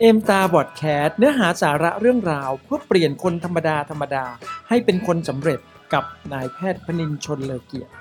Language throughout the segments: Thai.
เอ็มตาบอดแคสต์เนื้อหาสาระเรื่องราวเพื่อเปลี่ยนคนธรรมดาธรรมดาให้เป็นคนสำเร็จกับนายแพทย์พนินชนเลอเกียรติ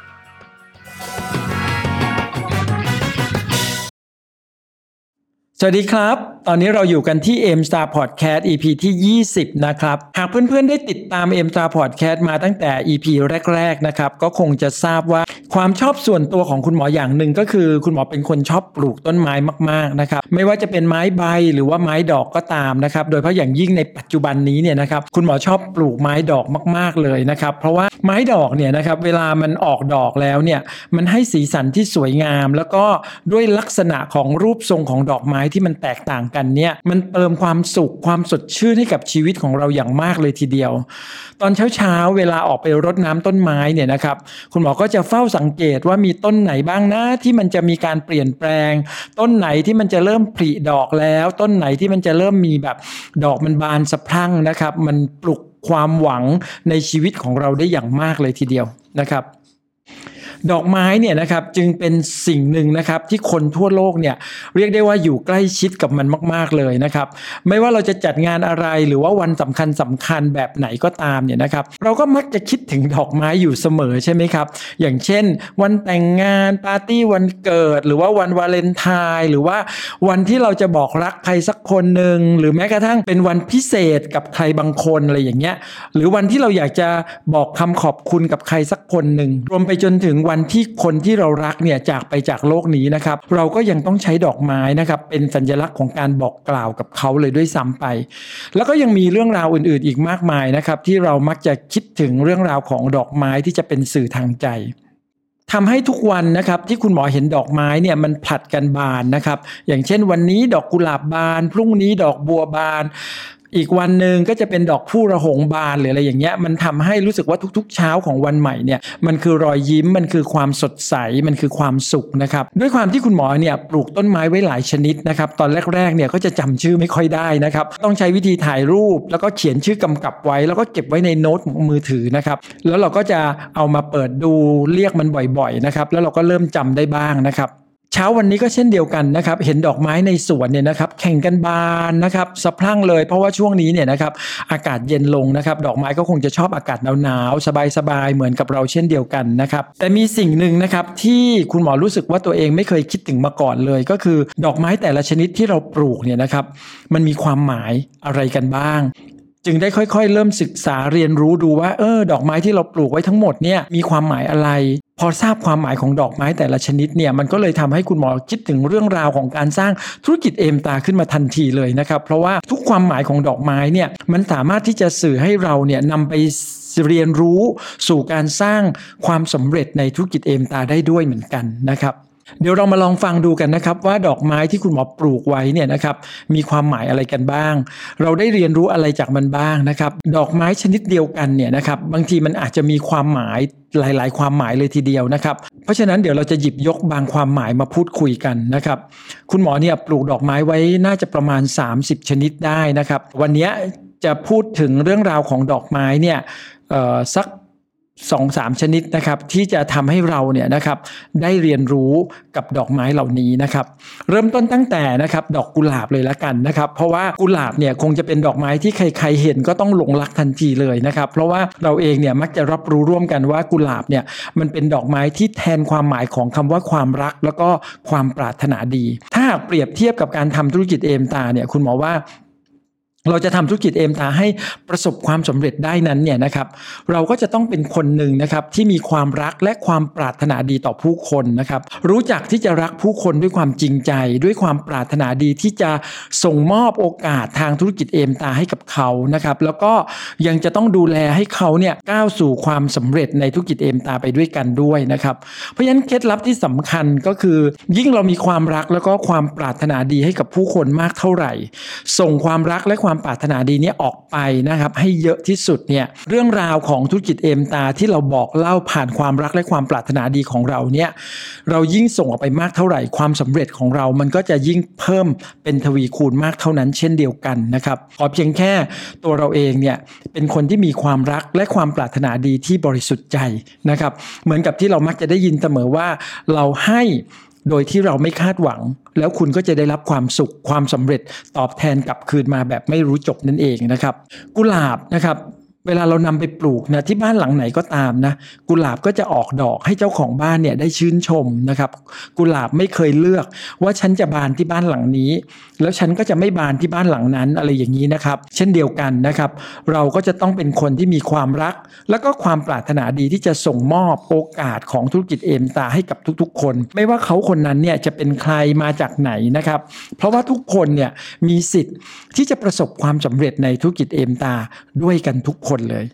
สวัสดีครับ ตอนนี้เราอยู่กันที่ M Star Podcast EP ที่ 20 นะครับ หากเพื่อนๆ ได้ติดตาม M Star Podcast มาตั้งแต่ EP แรก ๆ นะครับ ก็คงจะทราบว่าความชอบส่วนตัวของคุณหมออย่างหนึ่งก็คือ คุณหมอเป็นคนชอบปลูกต้นไม้มากๆ นะครับ ไม่ว่าจะเป็นไม้ใบหรือว่าไม้ดอกก็ตามนะครับ โดยเฉพาะอย่างยิ่งในปัจจุบันนี้เนี่ยนะครับ คุณหมอชอบปลูกไม้ดอกมาก ๆ เลยนะครับ เพราะว่าไม้ดอกเนี่ยนะครับ เวลามันออกดอกแล้วเนี่ย มันให้สีสันที่สวยงาม แล้วก็ด้วยลักษณะของรูปทรงของดอกไม้ที่มันแตกต่างกันเนี่ยมันเติมความสุขความสดชื่นให้กับชีวิตของเราอย่างมากเลยทีเดียว ตอนเช้าๆเวลาออกไปรดน้ำต้นไม้เนี่ยนะครับคุณหมอก็จะเฝ้าสังเกตว่ามีต้นไหนบ้างนะที่มันจะมีการเปลี่ยนแปลง ต้นไหนที่มันจะเริ่มผลิดอกแล้ว ต้นไหนที่มันจะเริ่มมีแบบดอกมันบานสะพรั่งนะครับ มันปลุกความหวังในชีวิตของเราได้อย่างมากเลยทีเดียวนะครับ ดอกไม้เนี่ยนะครับจึงเป็นสิ่งหนึ่งนะครับที่คนทั่วโลกเนี่ยเรียกได้ว่าอยู่ใกล้ชิดกับมันมาก ๆเลยนะครับ ไม่ว่าเราจะจัดงานอะไรหรือว่าวันสำคัญสำคัญแบบไหนก็ตามเนี่ยนะครับ เราก็มักจะคิดถึงดอกไม้อยู่เสมอใช่ไหมครับ อย่างเช่น วันแต่งงานปาร์ตี้วันเกิด หรือว่าวันวาเลนไทน์หรือว่าวันที่เราจะบอกรักใครสักคนหนึ่งหรือแม้กระทั่งเป็นวันพิเศษกับใครบางคนอะไรอย่างเงี้ยหรือวันที่เราอยากจะบอกคำขอบคุณกับใครสักคนหนึ่งรวมไปจนถึงวันที่คนที่เรารักเนี่ยจากไปจากโลกนี้นะครับเราก็ยังต้องใช้ดอกไม้นะครับเป็นสัญลักษณ์ของการบอกกล่าวกับเขาเลยด้วยซ้ำไป แล้วก็ยังมีเรื่องราวอื่น ๆ อีกมากมายนะครับที่เรามักจะคิดถึงเรื่องราวของดอกไม้ที่จะเป็นสื่อทางใจทำให้ทุกวันนะครับที่คุณหมอเห็นดอกไม้เนี่ยมันผลัดกันบานนะครับ อย่างเช่นวันนี้ดอกกุหลาบบาน พรุ่งนี้ดอกบัวบาน อีกวันหนึ่งก็จะเป็นดอกผู้ระหงบานหรืออะไรอย่างเงี้ยมันทำให้รู้สึกว่าทุกๆ เช้าของวันใหม่เนี่ยมันคือรอยยิ้มมันคือความสดใสมันคือความสุขนะครับด้วยความที่คุณหมอเนี่ยปลูกต้นไม้ไว้หลายชนิดนะครับตอนแรกๆเนี่ยก็จะจำชื่อไม่ค่อยได้นะครับต้องใช้วิธีถ่ายรูป แล้วก็เขียนชื่อกำกับไว้ แล้วก็เก็บไว้ในโน้ตมือถือนะครับแล้วเราก็จะเอามาเปิดดูเรียกมันบ่อยๆนะครับแล้วเราก็เริ่มจำได้บ้างนะครับ ช้าวันนี้ก็เช่นเดียวกันนะครับเห็นดอกไม้ในสวนเนี่ยนะครับแข่งกันบานนะครับสะพรั่งเลยเพราะว่าช่วงนี้เนี่ยนะครับอากาศเย็นลงนะครับดอกไม้ก็คงจะชอบอากาศหนาวๆสบายๆเหมือนกับเราเช่นเดียวกันนะครับแต่มีสิ่งหนึ่งนะครับที่คุณหมอรู้สึกว่าตัวเองไม่เคยคิดถึงมาก่อนเลย ก็คือดอกไม้แต่ละชนิดที่เราปลูกเนี่ยนะครับมันมีความหมายอะไรกันบ้าง จึงได้ค่อยๆ เริ่มศึกษาเรียนรู้ดูว่าเออดอกไม้ที่เราปลูกไว้ทั้งหมดเนี่ยมีความหมายอะไร พอทราบความหมายของดอกไม้แต่ละชนิดเนี่ยมันก็เลยทำให้คุณหมอคิดถึงเรื่องราวของการสร้างธุรกิจเอมตาขึ้นมาทันทีเลยนะครับ เพราะว่าทุกความหมายของดอกไม้เนี่ยมันสามารถที่จะสื่อให้เราเนี่ยนำไปเรียนรู้สู่การสร้างความสำเร็จในธุรกิจเอมตาได้ด้วยเหมือนกันนะครับ เดี๋ยวเรามาลองฟังดูกันนะครับ ว่าดอกไม้ที่คุณหมอปลูกไว้เนี่ยนะครับมีความหมายอะไรกันบ้าง เราได้เรียนรู้อะไรจากมันบ้างนะครับ ดอกไม้ชนิดเดียวกันเนี่ยนะครับบางทีมันอาจจะมีความหมายหลาย ๆ ความหมายเลยทีเดียวนะครับ เพราะฉะนั้นเดี๋ยวเราจะหยิบยกบางความหมายมาพูดคุยกันนะครับ คุณหมอเนี่ยปลูกดอกไม้ไว้น่าจะประมาณ 30 ชนิดได้นะครับ วันนี้จะพูดถึงเรื่องราวของดอกไม้เนี่ยสัก สองสามชนิดนะครับที่จะทำให้เราเนี่ยนะครับได้เรียนรู้กับดอกไม้เหล่านี้นะครับ เริ่มต้นตั้งแต่นะครับดอกกุหลาบเลยละกันนะครับ เพราะว่ากุหลาบเนี่ยคงจะเป็นดอกไม้ที่ใครๆเห็นก็ต้องหลงรักทันทีเลยนะครับ เพราะว่าเราเองเนี่ยมักจะรับรู้ร่วมกันว่ากุหลาบเนี่ยมันเป็นดอกไม้ที่แทนความหมายของคำว่าความรัก แล้วก็ความปรารถนาดี ถ้าหากเปรียบเทียบกับการทำธุรกิจเอมตาเนี่ยคุณหมอว่า เราจะทำธุรกิจเอมตาให้ประสบความสำเร็จได้นั้นเนี่ยนะครับเราก็จะต้องเป็นคนหนึ่งนะครับที่มีความรักและความปรารถนาดีต่อผู้คนนะครับรู้จักที่จะรักผู้คนด้วยความจริงใจ ด้วยความปรารถนาดีที่จะส่งมอบโอกาสทางธุรกิจเอมตาให้กับเขานะครับแล้วก็ยังจะต้องดูแลให้เขาเนี่ยก้าวสู่ความสำเร็จในธุรกิจเอมตาไปด้วยกันด้วยนะครับเพราะฉะนั้นเคล็ดลับที่สำคัญก็คือ ยิ่งเรามีความรักแล้วก็ความปรารถนาดีให้กับผู้คนมากเท่าไหร่ ส่งความรักและความปรารถนาดีนี้ออกไปนะครับ ให้เยอะที่สุดเนี่ยเรื่องราวของธุรกิจเอมตาที่เราบอกเล่าผ่านความรักและความปรารถนาดีของเราเนี่ยเรายิ่งส่งออกไปมากเท่าไหร่ความสำเร็จของเรามันก็จะยิ่งเพิ่มเป็นทวีคูณมากเท่านั้น เช่นเดียวกันนะครับขอเพียงแค่ตัวเราเองเนี่ยเป็นคนที่มีความรักและความปรารถนาดีที่บริสุทธิ์ใจนะครับ เหมือนกับที่เรามักจะได้ยินเสมอว่าเราให้ โดยที่เราไม่คาดหวัง แล้วคุณก็จะได้รับความสุขความสำเร็จตอบแทนกลับคืนมาแบบไม่รู้จบนั่นเองนะครับ กุหลาบนะครับ เวลาเรานำไปปลูกนะที่บ้านหลังไหนก็ตามนะกุหลาบก็จะออกดอกให้เจ้าของบ้านเนี่ยได้ชื่นชมนะครับ กุหลาบไม่เคยเลือก ว่าฉันจะบานที่บ้านหลังนี้ แล้วฉันก็จะไม่บานที่บ้านหลังนั้นอะไรอย่างนี้นะครับ เช่นเดียวกันนะครับ เราก็จะต้องเป็นคนที่มีความรัก แล้วก็ความปรารถนาดีที่จะส่งมอบโอกาสของธุรกิจเอมตาให้กับทุกๆ คน ไม่ว่าเขาคนนั้นเนี่ยจะเป็นใครมาจากไหนนะครับ เพราะว่าทุกคนเนี่ยมีสิทธิ์ที่จะประสบความสำเร็จในธุรกิจเอมตาด้วยกันทุกคนเลย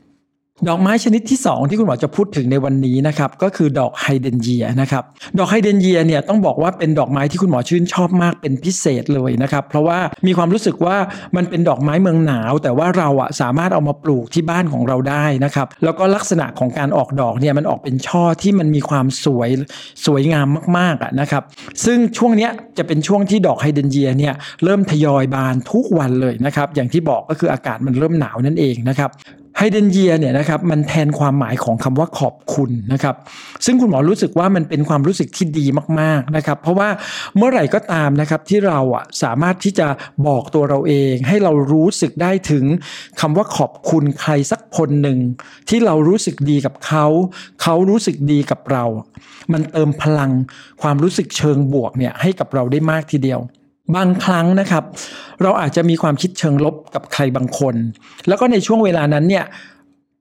ดอกไม้ชนิดที่ 2 ที่คุณหมอจะพูดถึงในวันนี้นะครับก็คือดอกไฮเดนเยียนะครับดอกไฮเดนเยียเนี่ยต้องบอกว่าเป็นดอกไม้ที่คุณหมอชื่นชอบมากเป็นพิเศษเลยนะครับเพราะว่ามีความรู้สึกว่ามันเป็นดอกไม้เมืองหนาว แต่ว่าเราอะสามารถเอามาปลูกที่บ้านของเราได้นะครับแล้วก็ลักษณะของการออกดอกเนี่ยมันออกเป็นช่อที่มันมีความสวยสวยงามมากๆอะนะครับซึ่งช่วงเนี้ยจะเป็นช่วงที่ดอกไฮเดนเยียเนี่ยเริ่มทยอยบานทุกวันเลยนะครับอย่างที่บอกก็คืออากาศมันเริ่มหนาวนั่นเองนะครับ ไฮเดนเยียเนี่ยนะครับมันแทนความหมายของคำว่าขอบคุณนะครับซึ่งคุณหมอรู้สึกว่ามันเป็นความรู้สึกที่ดีมากๆนะครับเพราะว่าเมื่อไหร่ก็ตามนะครับที่เราอะสามารถที่จะบอกตัวเราเอง ให้เรารู้สึกได้ถึงคำว่าขอบคุณใครสักคนหนึ่งที่เรารู้สึกดีกับเขาเขารู้สึกดีกับเรา มันเติมพลังความรู้สึกเชิงบวกเนี่ยให้กับเราได้มากทีเดียว บางครั้งนะครับ เราอาจจะมีความคิดเชิงลบกับใครบางคน แล้วก็ในช่วงเวลานั้นเนี่ย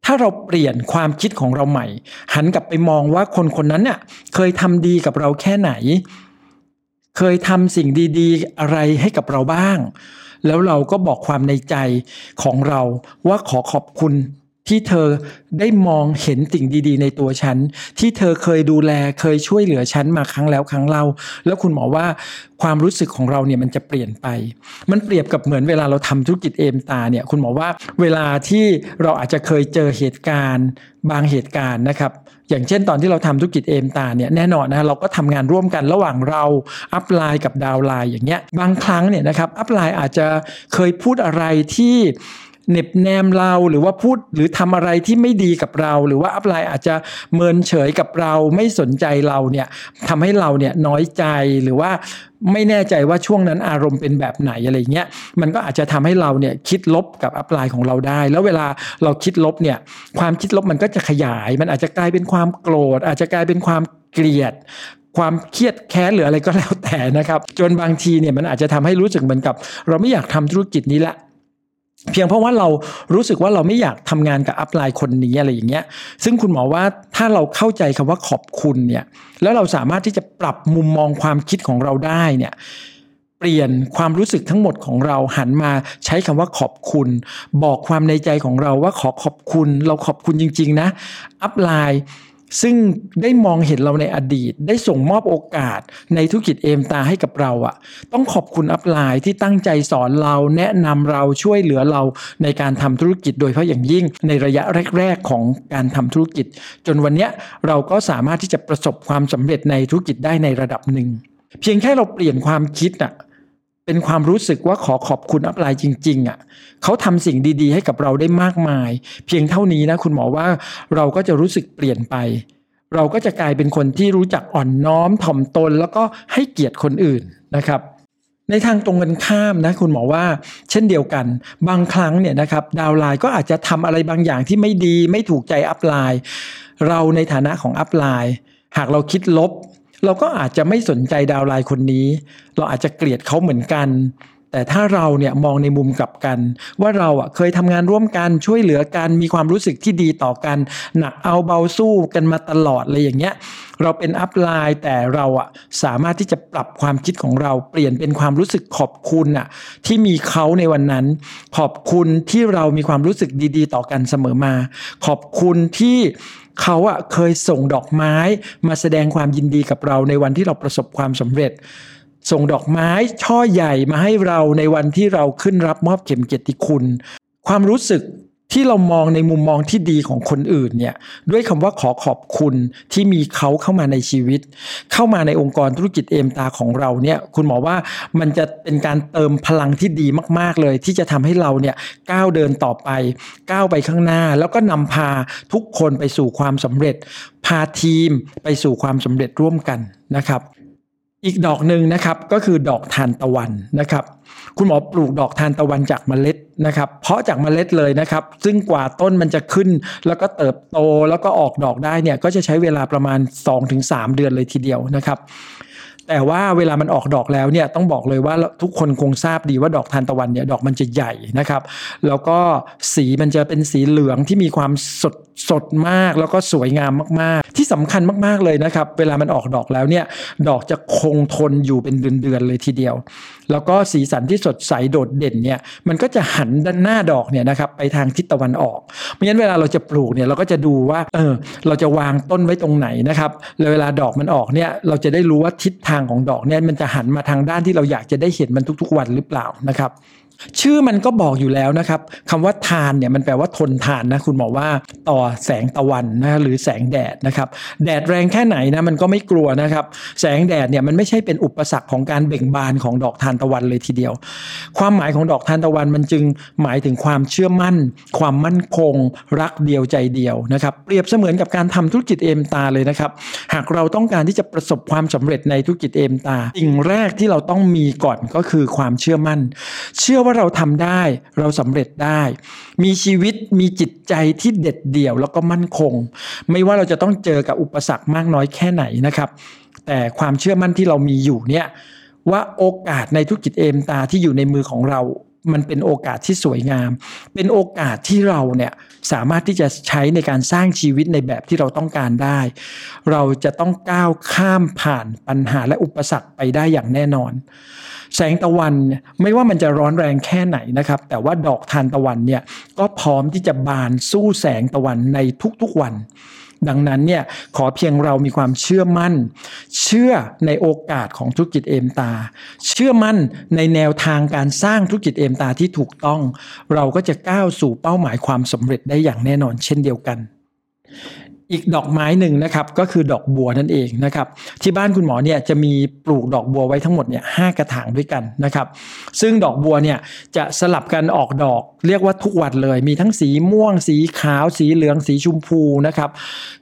ถ้าเราเปลี่ยนความคิดของเราใหม่ หันกลับไปมองว่าคนคนนั้นเนี่ยเคยทำดีกับเราแค่ไหน เคยทำสิ่งดีๆ อะไรให้กับเราบ้าง แล้วเราก็บอกความในใจของเราว่าขอขอบคุณ ที่เธอได้มองเห็นสิ่งดีๆ ในตัวฉัน ที่เธอเคยดูแลเคยช่วยเหลือฉันมาครั้งแล้วครั้งเล่า แล้วคุณหมอว่าความรู้สึกของเราเนี่ยมันจะเปลี่ยนไป มันเปรียบกับเหมือนเวลาเราทำธุรกิจเอมตาเนี่ยคุณหมอว่าเวลาที่เราอาจจะเคยเจอเหตุการณ์บางเหตุการณ์นะครับอย่างเช่นตอนที่เราทำธุรกิจเอมตาเนี่ยแน่นอนนะเราก็ทำงานร่วมกันระหว่างเราอัพไลน์กับดาวไลน์อย่างเงี้ยบางครั้งเนี่ยนะครับอัพไลน์อาจจะเคยพูดอะไรที่ เหน็บแนมเราหรือว่าพูดหรือทำอะไรที่ไม่ดีกับเรา หรือว่าอัพไลน์อาจจะเมินเฉยกับเราไม่สนใจเราเนี่ยทำให้เราเนี่ยน้อยใจหรือว่าไม่แน่ใจว่าช่วงนั้นอารมณ์เป็นแบบไหนอะไรเงี้ยมันก็อาจจะทำให้เราเนี่ยคิดลบกับอัพไลน์ของเราได้ แล้วเวลาเราคิดลบเนี่ยความคิดลบมันก็จะขยาย มันอาจจะกลายเป็นความโกรธ อาจจะกลายเป็นความเกลียดความเครียดแค้นหรืออะไรก็แล้วแต่นะครับ จนบางทีเนี่ยมันอาจจะทำให้รู้สึกเหมือนกับ เราไม่อยากทำธุรกิจนี้ละ เพียงเพราะว่าเรารู้สึกว่าเราไม่อยากทำงานกับอัพไลน์คนนี้อะไรอย่างเงี้ย ซึ่งคุณหมอว่าถ้าเราเข้าใจคำว่าขอบคุณเนี่ย แล้วเราสามารถที่จะปรับมุมมองความคิดของเราได้เนี่ยเปลี่ยนความรู้สึกทั้งหมดของเราหันมาใช้คำว่าขอบคุณ บอกความในใจของเราว่าขอขอบคุณ เราขอบคุณจริง ๆ นะ อัพไลน์ ซึ่งได้มองเห็นเราในอดีต ได้ส่งมอบโอกาสในธุรกิจเอมตาให้กับเราอะ่ะ ต้องขอบคุณอัพไลน์ที่ตั้งใจสอนเราแนะนำเราช่วยเหลือเราในการทำธุรกิจโดยเฉพาะอย่างยิ่งในระยะแรก ๆ ของการทำธุรกิจ จนวันนี้เราก็สามารถที่จะประสบความสำเร็จในธุรกิจได้ในระดับหนึ่งเพียงแค่เราเปลี่ยนความคิดอะ เป็นความรู้สึกว่าขอขอบคุณอัพไลน์จริงๆอะเขาทำสิ่งดีๆ ให้กับเราได้มากมาย เพียงเท่านี้นะคุณหมอว่าเราก็จะรู้สึกเปลี่ยนไป เราก็จะกลายเป็นคนที่รู้จักอ่อนน้อมถ่อมตน แล้วก็ให้เกียรติคนอื่นนะครับในทางตรงกันข้ามนะคุณหมอว่าเช่นเดียวกัน บางครั้งเนี่ยนะครับดาวไลน์ก็อาจจะทำอะไรบางอย่างที่ไม่ดีไม่ถูกใจอัพไลน์เราในฐานะของอัพไลน์หากเราคิดลบ เราก็อาจจะไม่สนใจดาวไลน์คนนี้ เราอาจจะเกลียดเขาเหมือนกัน แต่ถ้าเราเนี่ยมองในมุมกลับกัน ว่าเราอะเคยทำงานร่วมกันช่วยเหลือกันมีความรู้สึกที่ดีต่อกัน หนักเอาเบาสู้กันมาตลอดเลยอย่างเงี้ยเราเป็นอัพไลน์แต่เราอะสามารถที่จะปรับความคิดของเราเปลี่ยนเป็นความรู้สึกขอบคุณอะที่มีเขาในวันนั้น ขอบคุณที่เรามีความรู้สึกดีๆ ต่อกันเสมอมา ขอบคุณที่เขาอะเคยส่งดอกไม้มาแสดงความยินดีกับเราในวันที่เราประสบความสำเร็จ ส่งดอกไม้ช่อใหญ่มาให้เราในวันที่เราขึ้นรับมอบเข็มเกียรติคุณ ความรู้สึกที่เรามองในมุมมองที่ดีของคนอื่นเนี่ยด้วยคำว่าขอขอบคุณที่มีเขาเข้ามาในชีวิต เข้ามาในองค์กรธุรกิจเอมตาของเราเนี่ยคุณหมอว่ามันจะเป็นการเติมพลังที่ดีมาก ๆ เลย ที่จะทำให้เราเนี่ยก้าวเดินต่อไป ก้าวไปข้างหน้า แล้วก็นำพาทุกคนไปสู่ความสำเร็จ พาทีมไปสู่ความสำเร็จร่วมกันนะครับ อีกดอกหนึ่งนะครับก็คือดอกทานตะวันนะครับ คุณหมอปลูกดอกทานตะวันจากเมล็ดนะครับ เพราะจากเมล็ดเลยนะครับ ซึ่งกว่าต้นมันจะขึ้น แล้วก็เติบโตแล้วก็ออกดอกได้เนี่ยก็จะใช้เวลาประมาณ 2-3 เดือนเลยทีเดียวนะครับ แต่ว่าเวลามันออกดอกแล้วเนี่ยต้องบอกเลยว่าทุกคนคงทราบดีว่าดอกทานตะวันเนี่ยดอกมันจะใหญ่นะครับ แล้วก็สีมันจะเป็นสีเหลืองที่มีความสดสดมาก แล้วก็สวยงามมาก ที่สำคัญมากๆเลยนะครับ เวลามันออกดอกแล้วเนี่ย ดอกจะคงทนอยู่เป็นเดือนๆเลยทีเดียว แล้วก็สีสันที่สดใสโดดเด่นเนี่ย มันก็จะหันด้านหน้าดอกเนี่ยนะครับไปทางทิศตะวันออก เพราะฉะนั้นเวลาเราจะปลูกเนี่ยเราก็จะดูว่า เออ เราจะวางต้นไว้ตรงไหนนะครับ แล้วเวลาดอกมันออกเนี่ย เราจะได้รู้ว่าทิศทางของดอกเนี่ยมันจะหันมาทางด้านที่เราอยากจะได้เห็นมันทุกๆวันหรือเปล่านะครับ ชื่อมันก็บอกอยู่แล้วนะครับคำว่าทานเนี่ยมันแปลว่าทนทานนะคุณหมอว่าต่อแสงตะวันนะหรือแสงแดดนะครับแดดแรงแค่ไหนนะมันก็ไม่กลัวนะครับแสงแดดเนี่ยมันไม่ใช่เป็นอุปสรรคของการเบ่งบานของดอกทานตะวันเลยทีเดียว ความหมายของดอกทานตะวันมันจึงหมายถึงความเชื่อมั่น ความมั่นคง รักเดียวใจเดียวนะครับเปรียบเสมือนกับการทำธุรกิจเอมตาเลยนะครับหากเราต้องการที่จะประสบความสำเร็จในธุรกิจเอมตาสิ่งแรกที่เราต้องมีก่อนก็คือความเชื่อมั่น เชื่อว่าว่าเราทำได้เราสำเร็จได้ มีชีวิตมีจิตใจที่เด็ดเดี่ยวแล้วก็มั่นคง ไม่ว่าเราจะต้องเจอกับอุปสรรคมากน้อยแค่ไหนนะครับ แต่ความเชื่อมั่นที่เรามีอยู่เนี่ยว่าโอกาสในธุรกิจเอมตาที่อยู่ในมือของเรา มันเป็นโอกาสที่สวยงาม เป็นโอกาสที่เราเนี่ยสามารถที่จะใช้ในการสร้างชีวิตในแบบที่เราต้องการได้ เราจะต้องก้าวข้ามผ่านปัญหาและอุปสรรคไปได้อย่างแน่นอน แสงตะวันไม่ว่ามันจะร้อนแรงแค่ไหนนะครับ แต่ว่าดอกทานตะวันเนี่ยก็พร้อมที่จะบานสู้แสงตะวันในทุกๆวัน ดังนั้นเนี่ยขอเพียงเรามีความเชื่อมั่น เชื่อในโอกาสของธุรกิจเอมตา เชื่อมั่นในแนวทางการสร้างธุรกิจเอมตาที่ถูกต้อง เราก็จะก้าวสู่เป้าหมายความสำเร็จได้อย่างแน่นอนเช่นเดียวกัน อีกดอกไม้หนึ่งนะครับก็คือดอกบัวนั่นเองนะครับที่บ้านคุณหมอเนี่ยจะมีปลูกดอกบัวไว้ทั้งหมดเนี่ยห้ากระถางด้วยกันนะครับซึ่งดอกบัวเนี่ยจะสลับกันออกดอก เรียกว่าทุกวันเลย มีทั้งสีม่วง สีขาว สีเหลือง สีชมพูนะครับ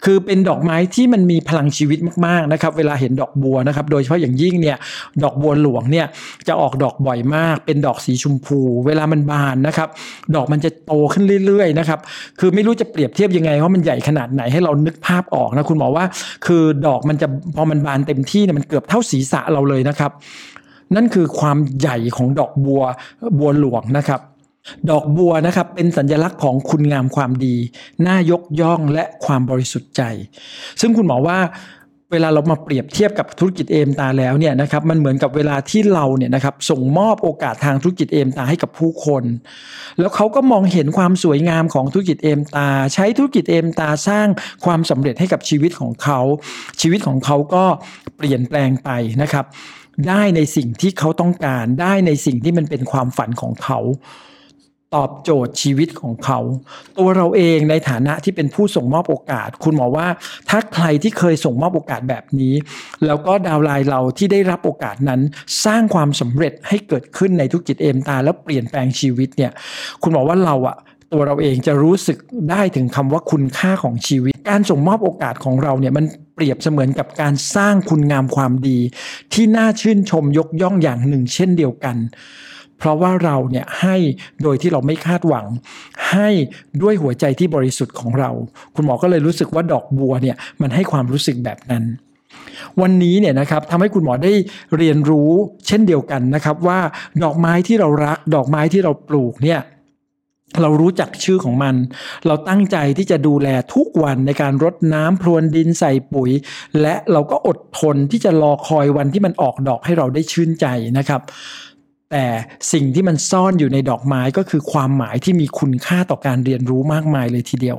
คือเป็นดอกไม้ที่มันมีพลังชีวิตมากๆนะครับเวลาเห็นดอกบัวนะครับโดยเฉพาะอย่างยิ่งเนี่ยดอกบัวหลวงเนี่ยจะออกดอกบ่อยมาก เป็นดอกสีชมพู เวลามันบานนะครับดอกมันจะโตขึ้นเรื่อยๆนะครับคือไม่รู้จะเปรียบเทียบยังไงว่าะมันใหญ่ขนาดไหนให้เรานึกภาพออกนะคุณหมอว่า คือดอกมันจะพอมันบานเต็มที่เนี่ยมันเกือบเท่าศีรษะเราเลยนะครับ นั่นคือความใหญ่ของดอกบัวบัวหลวงนะครับดอกบัวนะครับเป็นสัญลักษณ์ของคุณงามความดี น่ายกย่องและความบริสุทธิ์ใจ ซึ่งคุณหมอว่า เวลาเรามาเปรียบเทียบกับธุรกิจเอมตาแล้วเนี่ยนะครับมันเหมือนกับเวลาที่เราเนี่ยนะครับส่งมอบโอกาสทางธุรกิจเอมตาให้กับผู้คน แล้วเขาก็มองเห็นความสวยงามของธุรกิจเอมตา ใช้ธุรกิจเอมตาสร้างความสำเร็จให้กับชีวิตของเขา ชีวิตของเขาก็เปลี่ยนแปลงไปนะครับ ได้ในสิ่งที่เขาต้องการได้ในสิ่งที่มันเป็นความฝันของเขา ตอบโจทย์ชีวิตของเขา ตัวเราเองในฐานะที่เป็นผู้ส่งมอบโอกาส คุณหมอว่า ถ้าใครที่เคยส่งมอบโอกาสแบบนี้ แล้วก็ดาวไลน์เราที่ได้รับโอกาสนั้น สร้างความสำเร็จให้เกิดขึ้นในธุรกิจเอมตา แล้วเปลี่ยนแปลงชีวิตเนี่ย คุณหมอว่าเราอะตัวเราเองจะรู้สึกได้ถึงคำว่าคุณค่าของชีวิต การส่งมอบโอกาสของเราเนี่ยมันเปรียบเสมือนกับการสร้างคุณงามความดี ที่น่าชื่นชมยกย่องอย่างหนึ่ง เช่นเดียวกัน เพราะว่าเราเนี่ยให้โดยที่เราไม่คาดหวัง ให้ด้วยหัวใจที่บริสุทธิ์ของเรา คุณหมอก็เลยรู้สึกว่าดอกบัวเนี่ยมันให้ความรู้สึกแบบนั้นวันนี้เนี่ยนะครับทำให้คุณหมอได้เรียนรู้เช่นเดียวกันนะครับ ว่าดอกไม้ที่เรารัก ดอกไม้ที่เราปลูกเนี่ยเรารู้จักชื่อของมัน เราตั้งใจที่จะดูแลทุกวันในการรดน้ำพรวนดินใส่ปุ๋ย และเราก็อดทนที่จะรอคอยวันที่มันออกดอกให้เราได้ชื่นใจนะครับ แต่สิ่งที่มันซ่อนอยู่ในดอกไม้ก็คือความหมายที่มีคุณค่าต่อการเรียนรู้มากมายเลยทีเดียว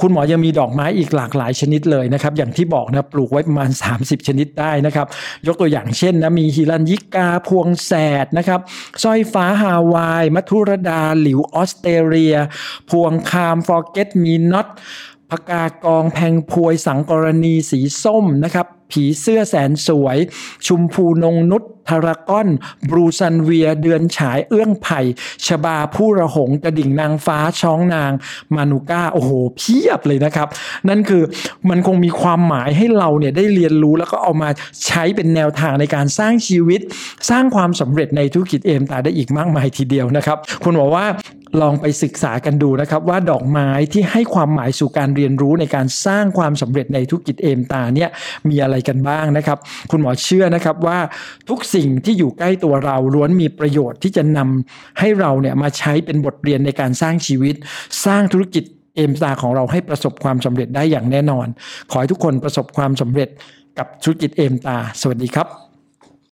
คุณหมอยังมีดอกไม้อีกหลากหลายชนิดเลยนะครับ อย่างที่บอกนะปลูกไว้ประมาณ 30 ชนิดได้นะครับ ยกตัวอย่างเช่นนะมีฮิรันยิกาพวงแสดนะครับสร้อยฟ้าฮาวาย มัทุรดา หลิวออสเตรเลีย พวงคามฟอร์เกตมีน็อตพกากองแพงพวยสังกรณีสีส้มนะครับ ผีเสื้อแสนสวย ชุมพูนงนุษทารากอน บรูซันเวีย เดือนฉาย เอื้องไผ่ ชบาผู้ระหง กระดิ่งนางฟ้า ช้องนาง มานูก้า โอ้โห เพียบเลยนะครับ นั่นคือมันคงมีความหมายให้เราเนี่ยได้เรียนรู้แล้วก็เอามาใช้เป็นแนวทางในการสร้างชีวิต สร้างความสำเร็จในธุรกิจเอมตาได้อีกมากมายทีเดียวนะครับ คุณบอกว่า ลองไปศึกษากันดูนะครับว่าดอกไม้ที่ให้ความหมายสู่การเรียนรู้ในการสร้างความสำเร็จในธุรกิจเอมตาเนี่ยมีอะไรกันบ้างนะครับ คุณหมอเชื่อนะครับว่าทุกสิ่งที่อยู่ใกล้ตัวเราล้วนมีประโยชน์ที่จะนำให้เราเนี่ยมาใช้เป็นบทเรียนในการสร้างชีวิต สร้างธุรกิจเอมตาของเราให้ประสบความสำเร็จได้อย่างแน่นอน ขอให้ทุกคนประสบความสำเร็จกับธุรกิจเอมตา สวัสดีครับ